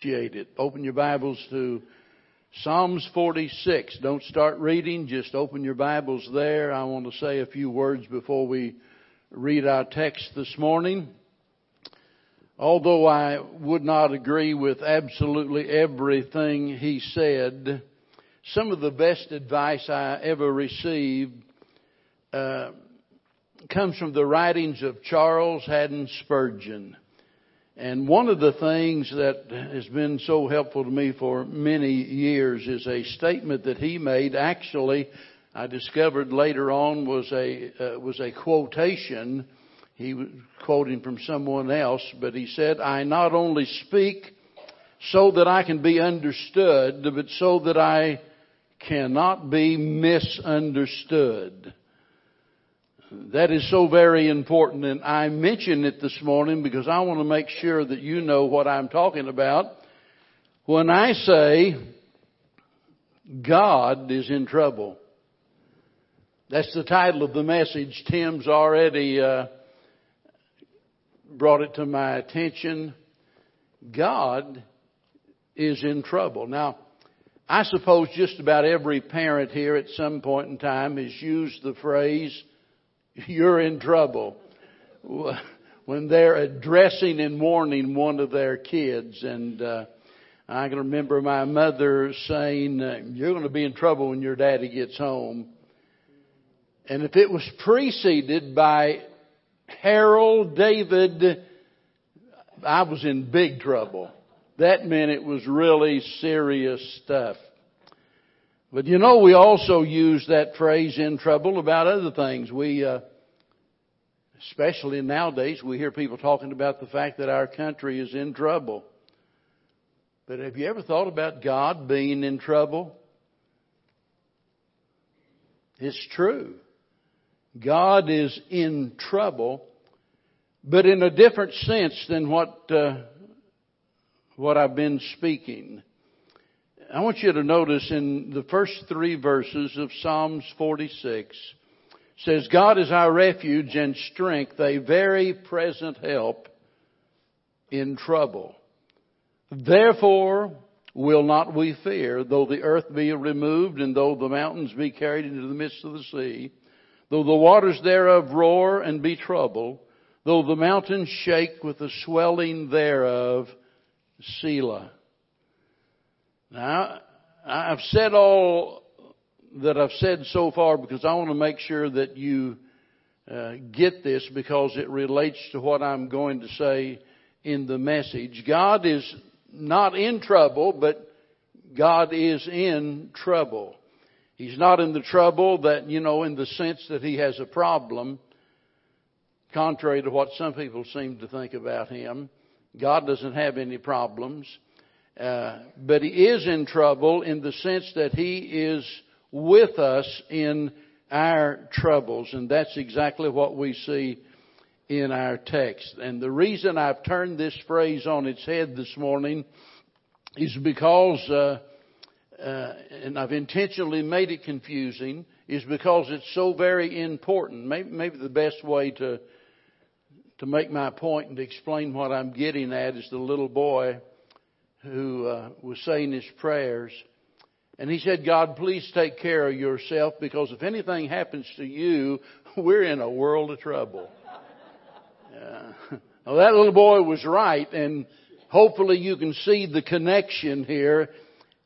it. Open your Bibles to Psalms 46. Don't start reading, just open your Bibles there. I want to say a few words before we read our text this morning. Although I would not agree with absolutely everything he said, some of the best advice I ever received uh, comes from the writings of Charles Haddon Spurgeon. And one of the things that has been so helpful to me for many years is a statement that he made. Actually, I discovered later on was a uh, was a quotation. He was quoting from someone else, but he said, "I not only speak so that I can be understood, but so that I cannot be misunderstood." That is so very important and I mention it this morning because I want to make sure that you know what I'm talking about. When I say God is in trouble. That's the title of the message. Tim's already uh, brought it to my attention. God is in trouble. Now, I suppose just about every parent here at some point in time has used the phrase, you're in trouble. When they're addressing and warning one of their kids and, uh, I can remember my mother saying, uh, you're going to be in trouble when your daddy gets home. And if it was preceded by Harold David, I was in big trouble. That meant it was really serious stuff. But you know, we also use that phrase in trouble about other things. We, uh, especially nowadays, we hear people talking about the fact that our country is in trouble. But have you ever thought about God being in trouble? It's true. God is in trouble, but in a different sense than what uh, what I've been speaking. I want you to notice in the first three verses of Psalms 46 says, God is our refuge and strength, a very present help in trouble. Therefore will not we fear, though the earth be removed and though the mountains be carried into the midst of the sea, though the waters thereof roar and be troubled, though the mountains shake with the swelling thereof, Selah. Now, I've said all that I've said so far because I want to make sure that you uh, get this because it relates to what I'm going to say in the message. God is not in trouble, but God is in trouble. He's not in the trouble that, you know, in the sense that he has a problem, contrary to what some people seem to think about him. God doesn't have any problems. Uh, but he is in trouble in the sense that he is with us in our troubles. And that's exactly what we see in our text. And the reason I've turned this phrase on its head this morning is because, uh, uh, and I've intentionally made it confusing, is because it's so very important. Maybe, maybe the best way to to make my point and to explain what I'm getting at is the little boy who uh, was saying his prayers. And he said, God, please take care of yourself because if anything happens to you, we're in a world of trouble. Uh, well, that little boy was right, and hopefully you can see the connection here.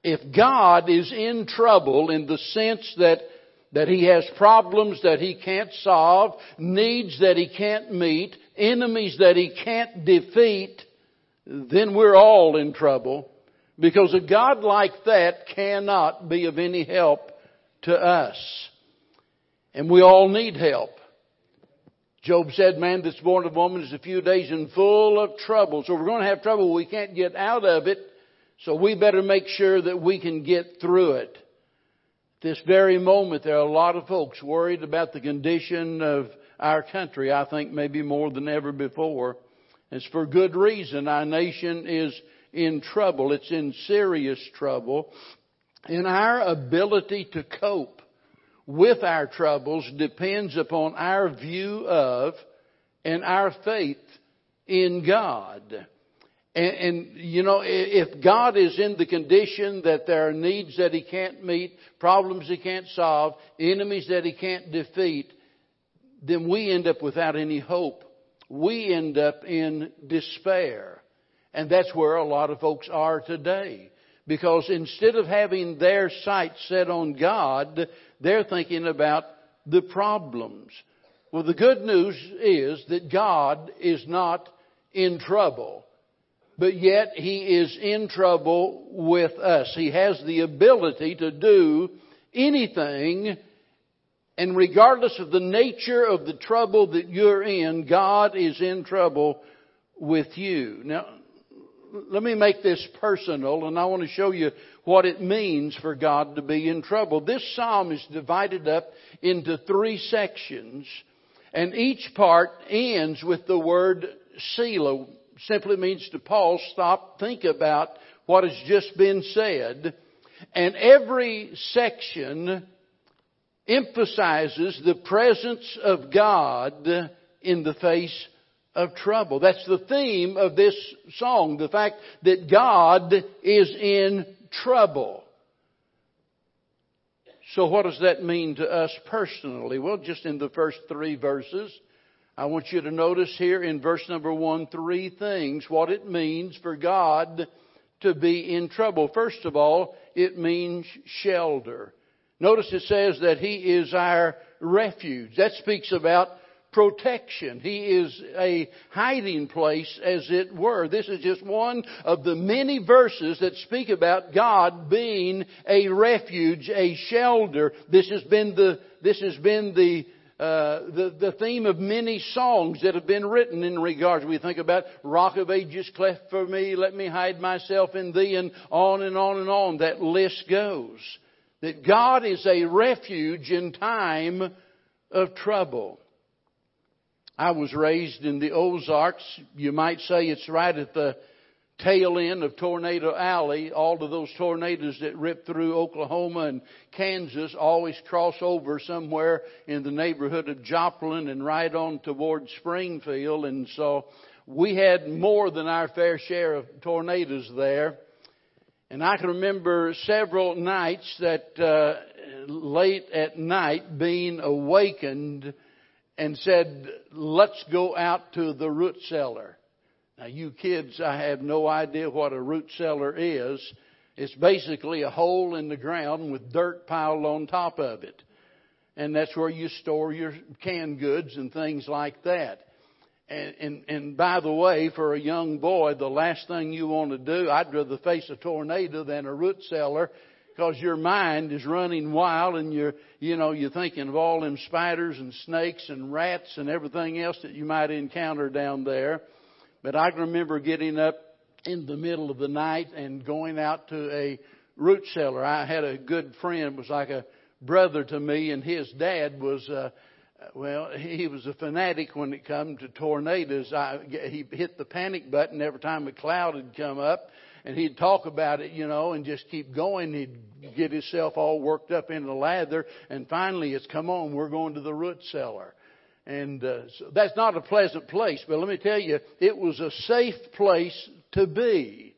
If God is in trouble in the sense that that he has problems that he can't solve, needs that he can't meet, enemies that he can't defeat, then we're all in trouble because a God like that cannot be of any help to us. And we all need help. Job said, man that's born of woman is a few days and full of trouble. So we're going to have trouble. We can't get out of it. So we better make sure that we can get through it. This very moment, there are a lot of folks worried about the condition of our country, I think maybe more than ever before. It's for good reason. Our nation is in trouble. It's in serious trouble. And our ability to cope with our troubles depends upon our view of and our faith in God. And, and, you know, if God is in the condition that there are needs that He can't meet, problems He can't solve, enemies that He can't defeat, then we end up without any hope. We end up in despair. And that's where a lot of folks are today. Because instead of having their sight set on God, they're thinking about the problems. Well, the good news is that God is not in trouble. But yet He is in trouble with us. He has the ability to do anything and regardless of the nature of the trouble that you're in, God is in trouble with you. Now, let me make this personal and I want to show you what it means for God to be in trouble. This psalm is divided up into three sections and each part ends with the word Selah. Simply means to pause, stop, think about what has just been said. And every section emphasizes the presence of God in the face of trouble. That's the theme of this song, the fact that God is in trouble. So what does that mean to us personally? Well, just in the first three verses, I want you to notice here in verse number one, three things, what it means for God to be in trouble. First of all, it means shelter. Notice it says that He is our refuge. That speaks about protection. He is a hiding place, as it were. This is just one of the many verses that speak about God being a refuge, a shelter. This has been the, this has been the, uh, the, the theme of many songs that have been written in regards. We think about Rock of Ages cleft for me, let me hide myself in thee, and on and on and on. That list goes. That God is a refuge in time of trouble. I was raised in the Ozarks. You might say it's right at the tail end of Tornado Alley. All of those tornadoes that rip through Oklahoma and Kansas always cross over somewhere in the neighborhood of Joplin and right on toward Springfield. And so we had more than our fair share of tornadoes there. And I can remember several nights that uh, late at night being awakened and said, let's go out to the root cellar. Now you kids, I have no idea what a root cellar is. It's basically a hole in the ground with dirt piled on top of it. And that's where you store your canned goods and things like that. And, and, and by the way, for a young boy, the last thing you want to do, I'd rather face a tornado than a root cellar because your mind is running wild and you're, you know, you're thinking of all them spiders and snakes and rats and everything else that you might encounter down there. But I remember getting up in the middle of the night and going out to a root cellar. I had a good friend, was like a brother to me, and his dad was, uh, well, he was a fanatic when it come to tornadoes. I, he hit the panic button every time a cloud had come up and he'd talk about it, you know, and just keep going. He'd get himself all worked up in the lather, and finally it's come on, we're going to the root cellar. And uh, so that's not a pleasant place, but let me tell you, it was a safe place to be.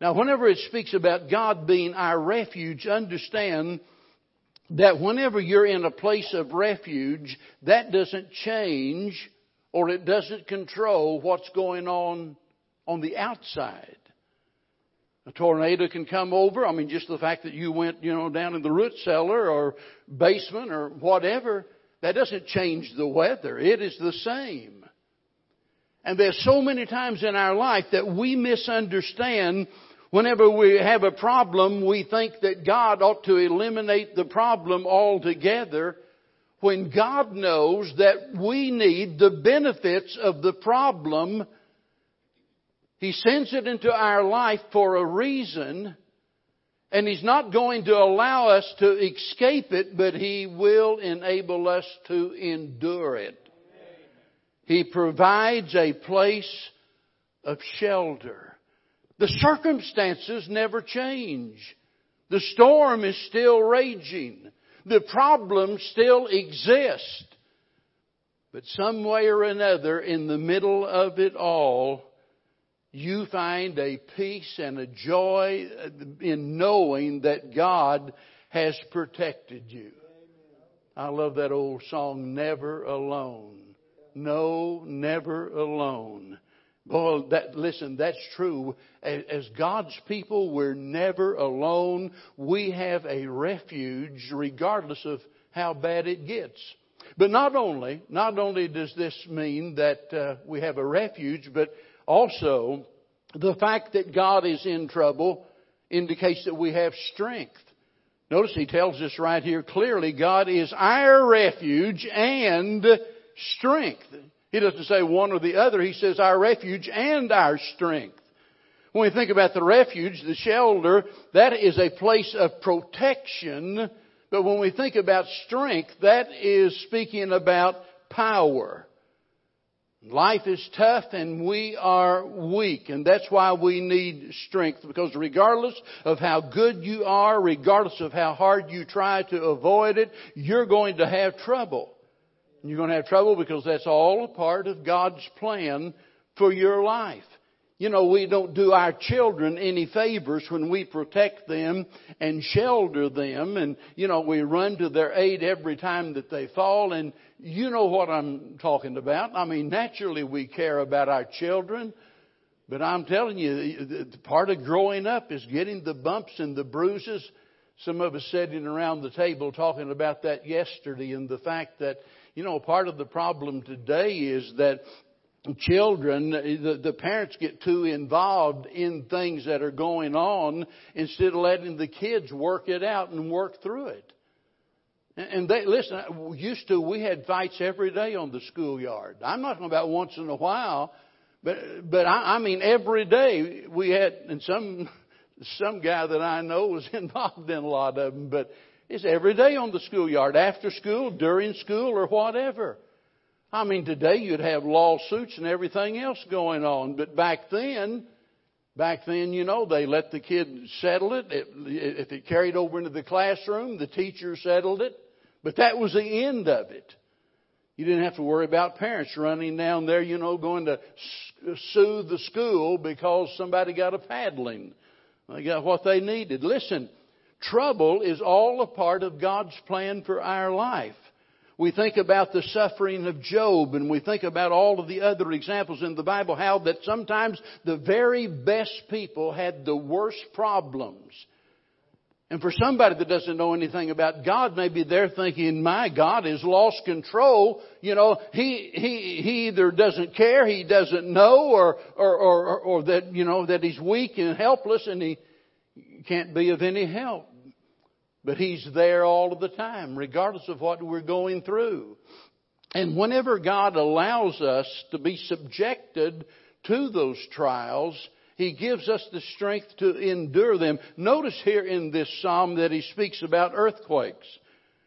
Now, whenever it speaks about God being our refuge, understand that whenever you're in a place of refuge, that doesn't change or it doesn't control what's going on on the outside. A tornado can come over. I mean, just the fact that you went, you know, down in the root cellar or basement or whatever, that doesn't change the weather. It is the same. And there's so many times in our life that we misunderstand whenever we have a problem, we think that God ought to eliminate the problem altogether when God knows that we need the benefits of the problem he sends it into our life for a reason, and He's not going to allow us to escape it, but He will enable us to endure it. He provides a place of shelter. The circumstances never change. The storm is still raging. The problems still exist. But some way or another, in the middle of it all, you find a peace and a joy in knowing that God has protected you. I love that old song, Never Alone. No, never alone. Boy, that, listen, that's true. As God's people, we're never alone. We have a refuge regardless of how bad it gets. But not only, not only does this mean that uh, we have a refuge, but also the fact that God is in trouble indicates that we have strength. Notice he tells us right here clearly, God is our refuge and strength. He doesn't say one or the other. He says our refuge and our strength. When we think about the refuge, the shelter, that is a place of protection. But when we think about strength, that is speaking about power. Life is tough and we are weak and that's why we need strength because regardless of how good you are, regardless of how hard you try to avoid it, you're going to have trouble. You're going to have trouble because that's all a part of God's plan for your life. You know, we don't do our children any favors when we protect them and shelter them and, you know, we run to their aid every time that they fall and you know what I'm talking about. I mean, naturally we care about our children, but I'm telling you, part of growing up is getting the bumps and the bruises. Some of us sitting around the table talking about that yesterday and the fact that you know, part of the problem today is that children, the, the, parents get too involved in things that are going on instead of letting the kids work it out and work through it. And they, listen, used to, we had fights every day on the schoolyard. I'm not talking about once in a while, but, but I, I mean every day we had, and some, some guy that I know was involved in a lot of them, but it's every day on the schoolyard, after school, during school, or whatever. I mean, today you'd have lawsuits and everything else going on, but back then, back then, you know, they let the kid settle it. If it carried over into the classroom, the teacher settled it. But that was the end of it. You didn't have to worry about parents running down there, you know, going to sue the school because somebody got a paddling. They got what they needed. Listen, Trouble is all a part of God's plan for our life. We think about the suffering of Job and we think about all of the other examples in the Bible, how that sometimes the very best people had the worst problems. And for somebody that doesn't know anything about God, maybe they're thinking, my God has lost control. You know, he, he, he either doesn't care, he doesn't know, or, or, or, or that, you know, that he's weak and helpless and he, can't be of any help. But He's there all of the time, regardless of what we're going through. And whenever God allows us to be subjected to those trials, He gives us the strength to endure them. Notice here in this psalm that He speaks about earthquakes.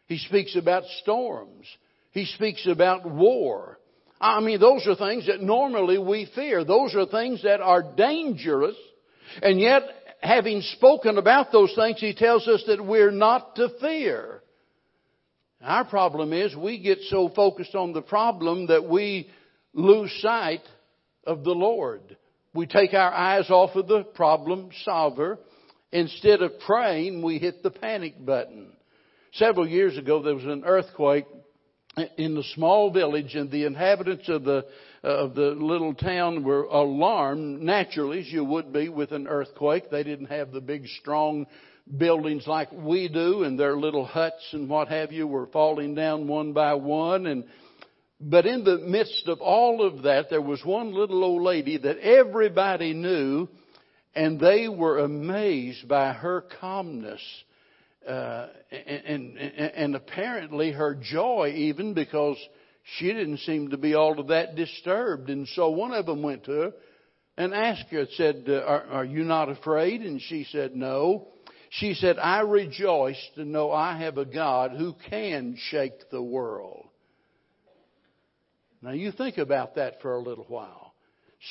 He speaks about storms. He speaks about war. I mean, those are things that normally we fear. Those are things that are dangerous. And yet, having spoken about those things, he tells us that we're not to fear. Our problem is we get so focused on the problem that we lose sight of the Lord. We take our eyes off of the problem solver. Instead of praying, we hit the panic button. Several years ago, there was an earthquake in the small village and the inhabitants of the of the little town were alarmed. Naturally as you would be with an earthquake they didn't have the big strong buildings like we do and their little huts and what have you were falling down one by one. And but in the midst of all of that there was one little old lady that everybody knew and they were amazed by her calmness uh, and, and, and apparently her joy even because she didn't seem to be all of that disturbed. And so one of them went to her and asked her, said, uh, are, are you not afraid? And she said, no. She said, I rejoice to know I have a God who can shake the world. Now you think about that for a little while.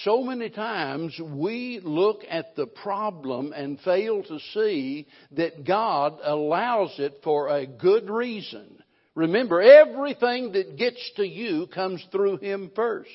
So many times we look at the problem and fail to see that God allows it for a good reason. Remember, everything that gets to you comes through Him first.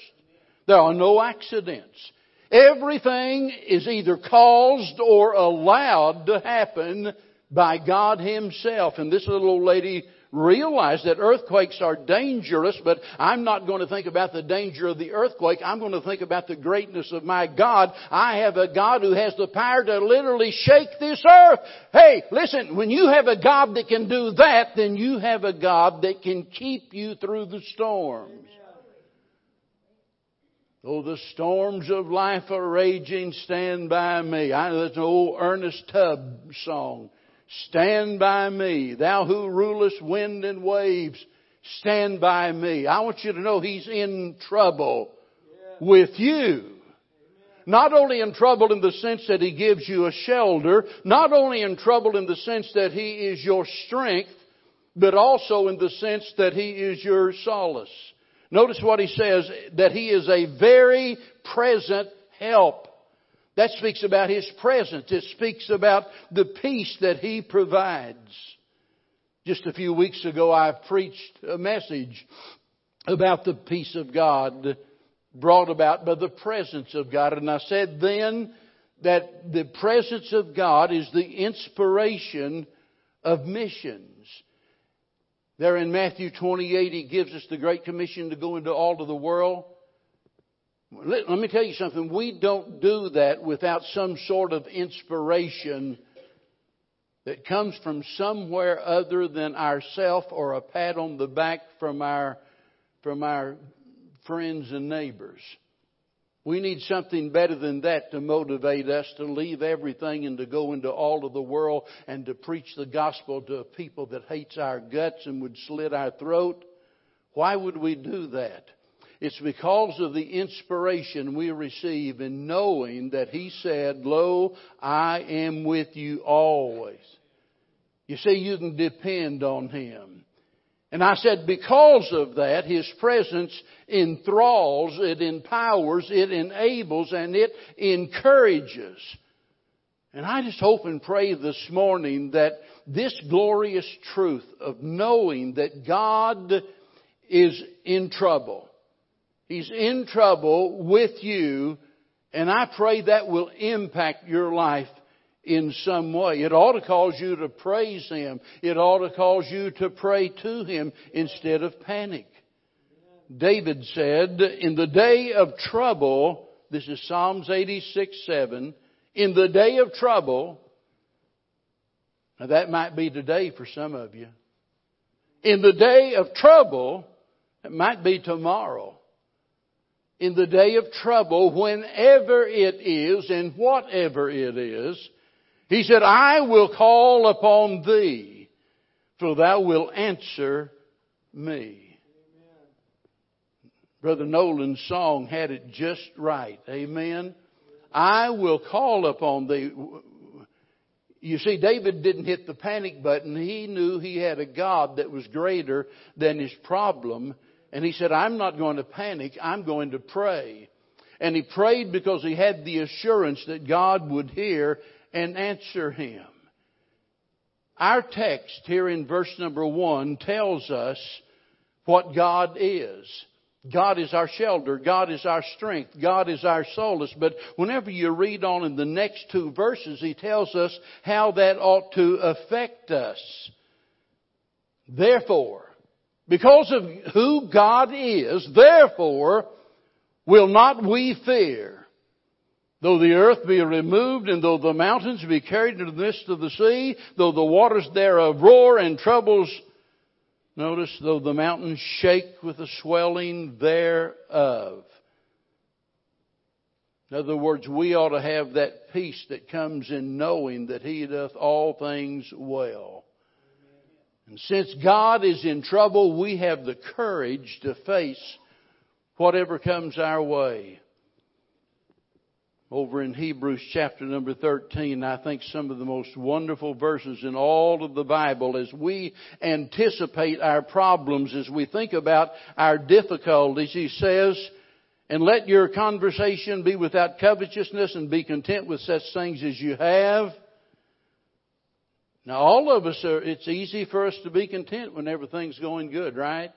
There are no accidents. Everything is either caused or allowed to happen by God Himself. And this little old lady realized that earthquakes are dangerous, but I'm not going to think about the danger of the earthquake. I'm going to think about the greatness of my God. I have a God who has the power to literally shake this earth. Hey, listen, when you have a God that can do that, then you have a God that can keep you through the storms. Oh, the storms of life are raging, stand by me. I know that's an old Ernest Tubb song. Stand by me. Thou who rulest wind and waves, stand by me. I want you to know He's in trouble with you. Not only in trouble in the sense that He gives you a shelter, not only in trouble in the sense that He is your strength, but also in the sense that He is your solace. Notice what He says, that He is a very present help. That speaks about His presence. It speaks about the peace that He provides. Just a few weeks ago, I preached a message about the peace of God brought about by the presence of God. And I said then that the presence of God is the inspiration of missions. There in Matthew 28, He gives us the Great Commission to go into all of the world let, let me tell you something. We don't do that without some sort of inspiration that comes from somewhere other than ourself or a pat on the back from our, from our friends and neighbors. We need something better than that to motivate us to leave everything and to go into all of the world and to preach the gospel to a people that hates our guts and would slit our throat. Why would we do that? It's because of the inspiration we receive in knowing that He said, Lo, I am with you always. You see, you can depend on Him. And I said, because of that, His presence enthralls, it empowers, it enables, and it encourages. And I just hope and pray this morning that this glorious truth of knowing that God is in trouble, He's in trouble with you, and I pray that will impact your life in some way. It ought to cause you to praise Him. It ought to cause you to pray to Him instead of panic. David said, in the day of trouble, this is Psalms 86, 7, in the day of trouble, now that might be today for some of you. In the day of trouble, it might be tomorrow in the day of trouble, whenever it is and whatever it is, he said, I will call upon thee, for thou wilt answer me. Brother Nolan's song had it just right. Amen. I will call upon thee. You see, David didn't hit the panic button. He knew he had a God that was greater than his problem and he said, I'm not going to panic. I'm going to pray. And he prayed because he had the assurance that God would hear and answer him. Our text here in verse number one tells us what God is. God is our shelter. God is our strength. God is our solace. But whenever you read on in the next two verses, he tells us how that ought to affect us. Therefore, because of who God is, therefore, will not we fear. Though the earth be removed, and though the mountains be carried into the midst of the sea, though the waters thereof roar and troubles, notice, though the mountains shake with the swelling thereof. In other words, we ought to have that peace that comes in knowing that He doth all things well. And since God is in trouble, we have the courage to face whatever comes our way. Over in Hebrews chapter number 13, I think some of the most wonderful verses in all of the Bible as we anticipate our problems, as we think about our difficulties. He says, and let your conversation be without covetousness and be content with such things as you have. Now, all of us are, it's easy for us to be content when everything's going good, right?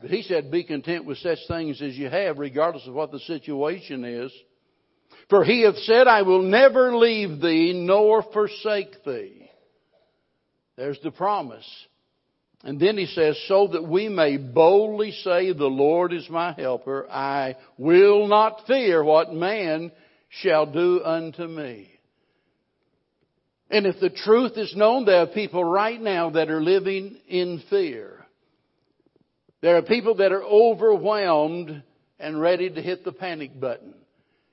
But he said, be content with such things as you have, regardless of what the situation is. For he hath said, I will never leave thee nor forsake thee. There's the promise. And then he says, so that we may boldly say, the Lord is my helper. I will not fear what man shall do unto me. And if the truth is known, there are people right now that are living in fear. There are people that are overwhelmed and ready to hit the panic button.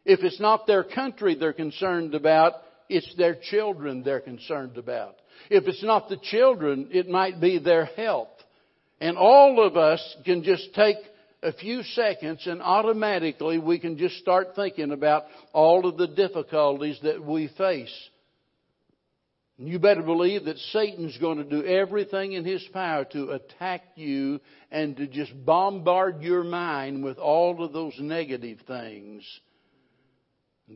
If it's not their country they're concerned about, it's their children they're concerned about. If it's not the children, it might be their health. And all of us can just take a few seconds and automatically we can just start thinking about all of the difficulties that we face. You better believe that Satan's going to do everything in his power to attack you and to just bombard your mind with all of those negative things.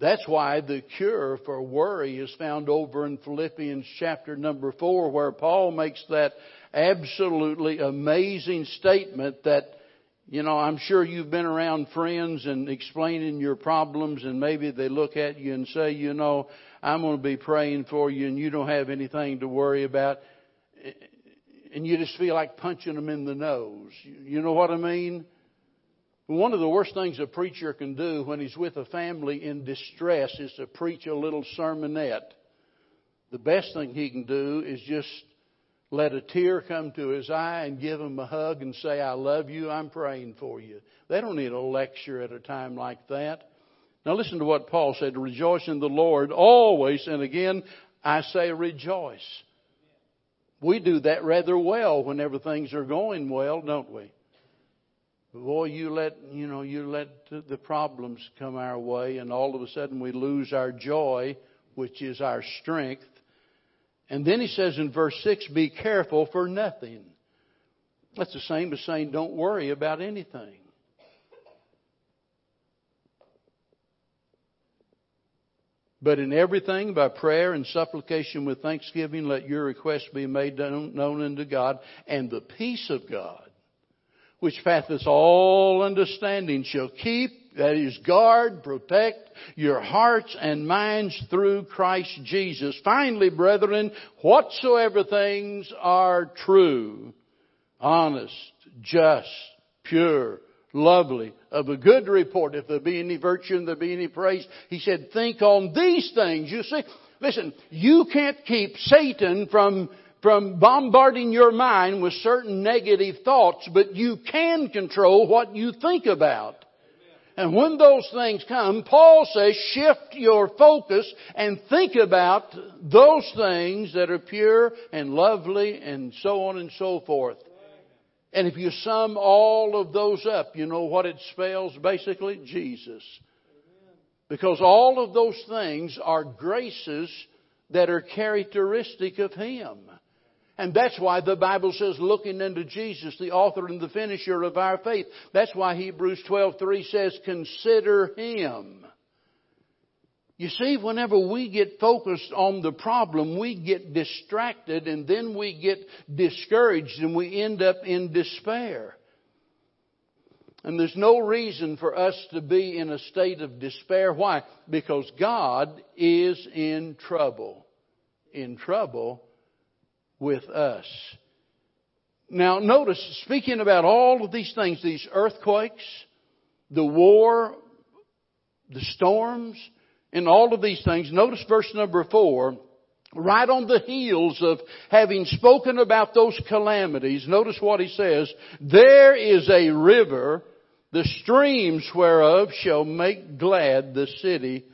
That's why the cure for worry is found over in Philippians chapter number four, where Paul makes that absolutely amazing statement that, you know, I'm sure you've been around friends and explaining your problems and maybe they look at you and say, you know, I'm going to be praying for you and you don't have anything to worry about. And you just feel like punching them in the nose. You know what I mean? One of the worst things a preacher can do when he's with a family in distress is to preach a little sermonette. The best thing he can do is just let a tear come to his eye and give him a hug and say, I love you, I'm praying for you. They don't need a lecture at a time like that. Now listen to what Paul said, rejoice in the Lord always, and again, I say rejoice. We do that rather well whenever things are going well, don't we? boy, you let, you know, you let the problems come our way and all of a sudden we lose our joy, which is our strength. And then he says in verse 6, be careful for nothing. That's the same as saying don't worry about anything. But in everything, by prayer and supplication with thanksgiving, let your requests be made known unto God, and the peace of God, which passeth all understanding shall keep, that is guard, protect your hearts and minds through Christ Jesus. Finally, brethren, whatsoever things are true, honest, just, pure, lovely, of a good report, if there be any virtue and there be any praise, he said, think on these things. You see, listen, you can't keep Satan from from bombarding your mind with certain negative thoughts, but you can control what you think about. And when those things come, Paul says shift your focus and think about those things that are pure and lovely and so on and so forth. And if you sum all of those up, you know what it spells basically? Jesus. Because all of those things are graces that are characteristic of Him. And that's why the Bible says looking unto Jesus, the author and the finisher of our faith. That's why Hebrews 12:3 says consider him. You see, whenever we get focused on the problem, we get distracted and then we get discouraged and we end up in despair. And there's no reason for us to be in a state of despair. Why? Because God is in trouble. In trouble with us. Now, notice, speaking about all of these things, these earthquakes, the war, the storms, and all of these things, notice verse number four, right on the heels of having spoken about those calamities, notice what he says, there is a river, the streams whereof shall make glad the city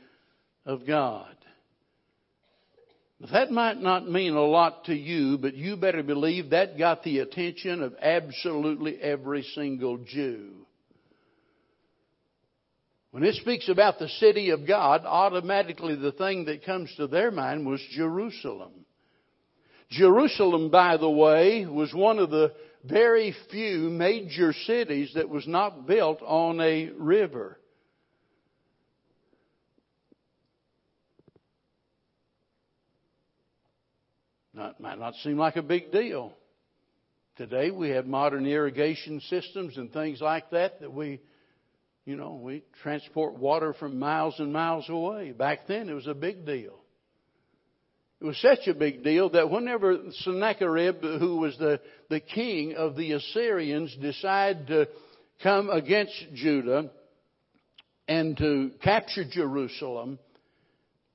of God. That might not mean a lot to you, but you better believe that got the attention of absolutely every single Jew. When it speaks about the city of God, automatically the thing that comes to their mind was Jerusalem. Jerusalem, by the way, was one of the very few major cities that was not built on a river. That might not seem like a big deal Today we have modern irrigation systems and things like that that we, you know, we transport water from miles and miles away. Back then it was a big deal. It was such a big deal that whenever Sennacherib, who was the, the king of the Assyrians, decided to come against Judah and to capture Jerusalem,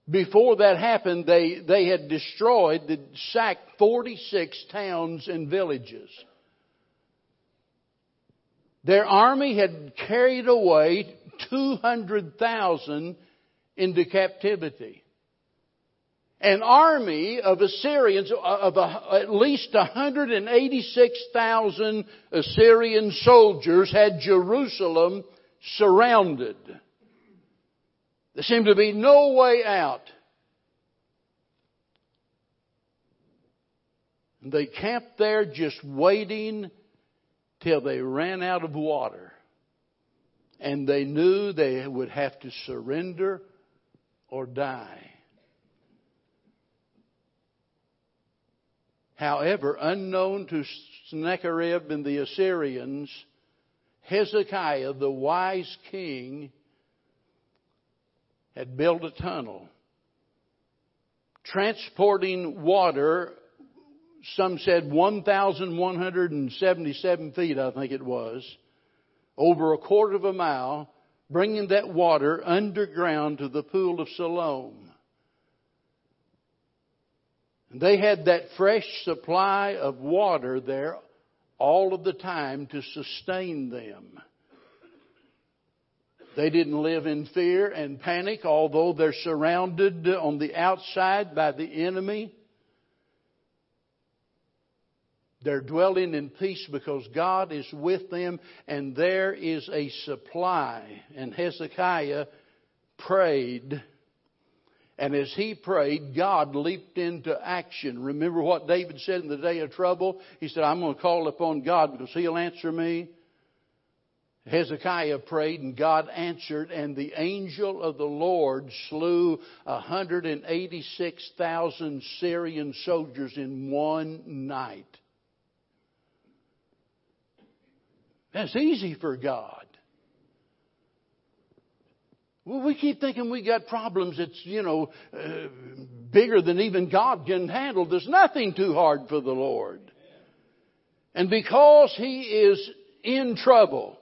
before that happened, they, they had destroyed, sacked 46 towns and villages. Their army had carried away 200,000 into captivity. An army of Assyrians, of a, at least 186,000 Assyrian soldiers had Jerusalem surrounded. There seemed to be no way out. They camped there just waiting till they ran out of water. And they knew they would have to surrender or die. However, unknown to Sennacherib and the Assyrians, Hezekiah, the wise king, had built a tunnel transporting water some said 1,177 feet, I think it was, over a quarter of a mile, bringing that water underground to the pool of Siloam. And They had that fresh supply of water there all of the time to sustain them. They didn't live in fear and panic, although they're surrounded on the outside by the enemy. They're dwelling in peace because God is with them and there is a supply. And Hezekiah prayed. And as he prayed, God leaped into action. Remember what David said in the day of trouble? He said, I'm going to call upon God because he'll answer me. Hezekiah prayed and God answered and the angel of the Lord slew 186,000 Syrian soldiers in one night. That's easy for God. Well, we keep thinking we got problems that's, you know, uh, bigger than even God can handle. There's nothing too hard for the Lord. And because He is in trouble,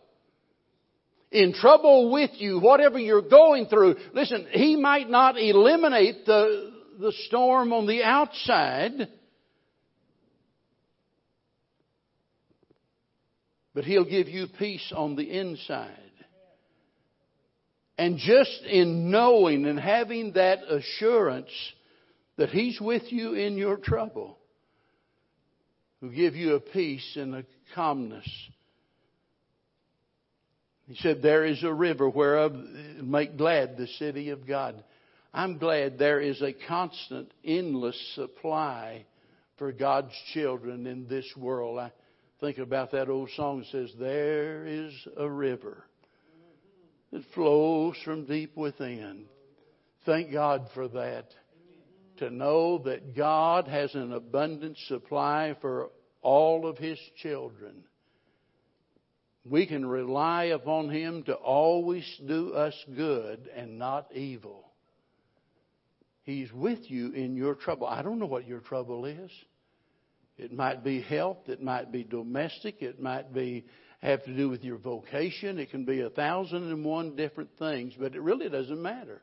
in trouble with you, whatever you're going through. Listen, He might not eliminate the, the storm on the outside, but He'll give you peace on the inside. And just in knowing and having that assurance that He's with you in your trouble, will give you a peace and a calmness he said, There is a river whereof make glad the city of God. I'm glad there is a constant, endless supply for God's children in this world. I think about that old song that says, There is a river that flows from deep within. Thank God for that. To know that God has an abundant supply for all of His children we can rely upon Him to always do us good and not evil. He's with you in your trouble. I don't know what your trouble is. It might be health, it might be domestic, it might be have to do with your vocation. It can be a thousand and one different things, but it really doesn't matter.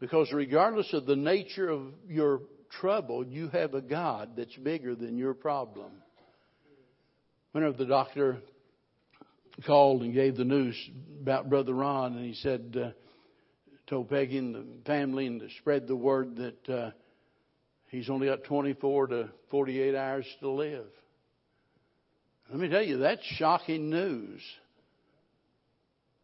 Because regardless of the nature of your trouble, you have a God that's bigger than your problem whenever the doctor called and gave the news about Brother Ron, and he said, uh, told Peggy and the family and to spread the word that uh, he's only got 24 to 48 hours to live. Let me tell you, that's shocking news.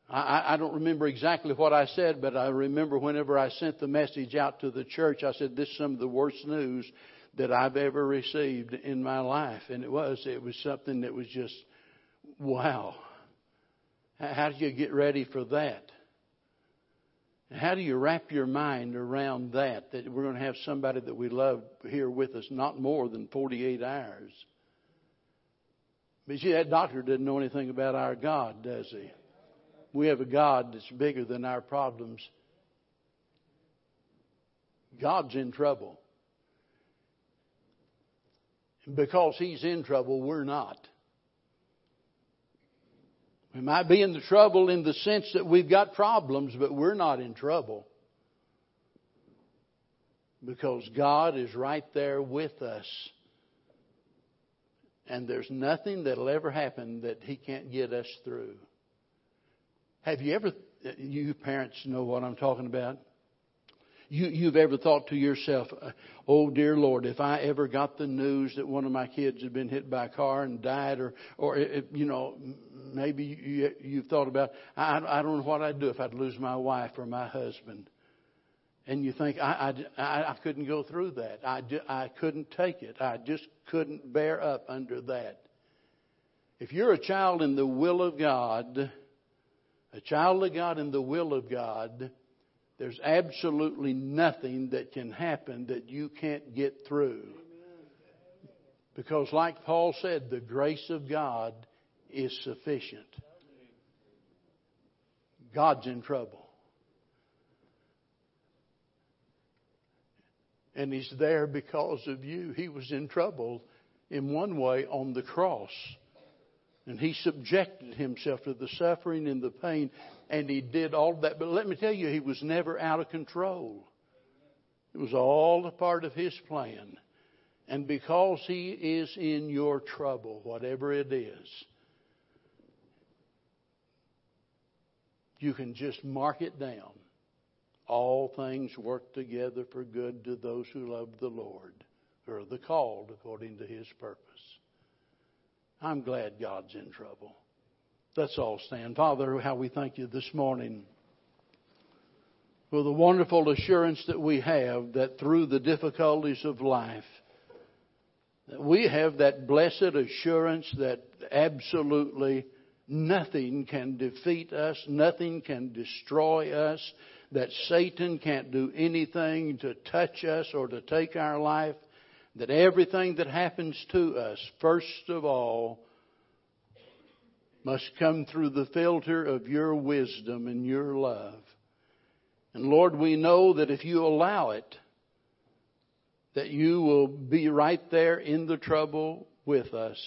I, I don't remember exactly what I said, but I remember whenever I sent the message out to the church, I said, This is some of the worst news that I've ever received in my life. And it was, it was something that was just, wow. How did you get ready for that? How do you wrap your mind around that? That we're going to have somebody that we love here with us not more than 48 hours. But see, that doctor doesn't know anything about our God, does he? We have a God that's bigger than our problems. God's in trouble. Because He's in trouble, we're not. We might be in the trouble in the sense that we've got problems, but we're not in trouble. Because God is right there with us. And there's nothing that'll ever happen that He can't get us through. Have you ever, you parents know what I'm talking about? You, you've ever thought to yourself, oh dear Lord, if I ever got the news that one of my kids had been hit by a car and died, or, or eh, eh, you know, maybe you, you've thought about, I, I don't know what I'd do if I'd lose my wife or my husband. And you think, I, I, I couldn't go through that. I, I couldn't take it. I just couldn't bear up under that. If you're a child in the will of God, a child of God in the will of God, there's absolutely nothing that can happen that you can't get through. Because, like Paul said, the grace of God is sufficient. God's in trouble. And He's there because of you. He was in trouble in one way on the cross. And he subjected himself to the suffering and the pain, and he did all that. But let me tell you, he was never out of control. It was all a part of his plan. And because he is in your trouble, whatever it is, you can just mark it down. All things work together for good to those who love the Lord, who are the called according to his purpose. I'm glad God's in trouble. Let's all stand. Father, how we thank you this morning for the wonderful assurance that we have that through the difficulties of life, we have that blessed assurance that absolutely nothing can defeat us, nothing can destroy us, that Satan can't do anything to touch us or to take our life that everything that happens to us, first of all, must come through the filter of your wisdom and your love. And Lord, we know that if you allow it, that you will be right there in the trouble with us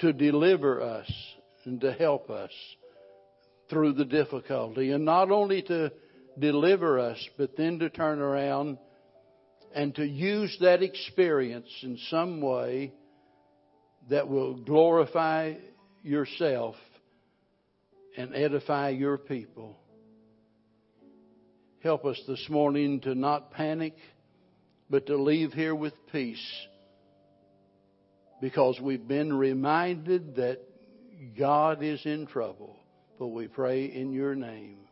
to deliver us and to help us through the difficulty. And not only to deliver us, but then to turn around and to use that experience in some way that will glorify yourself and edify your people. Help us this morning to not panic, but to leave here with peace because we've been reminded that God is in trouble. But we pray in your name.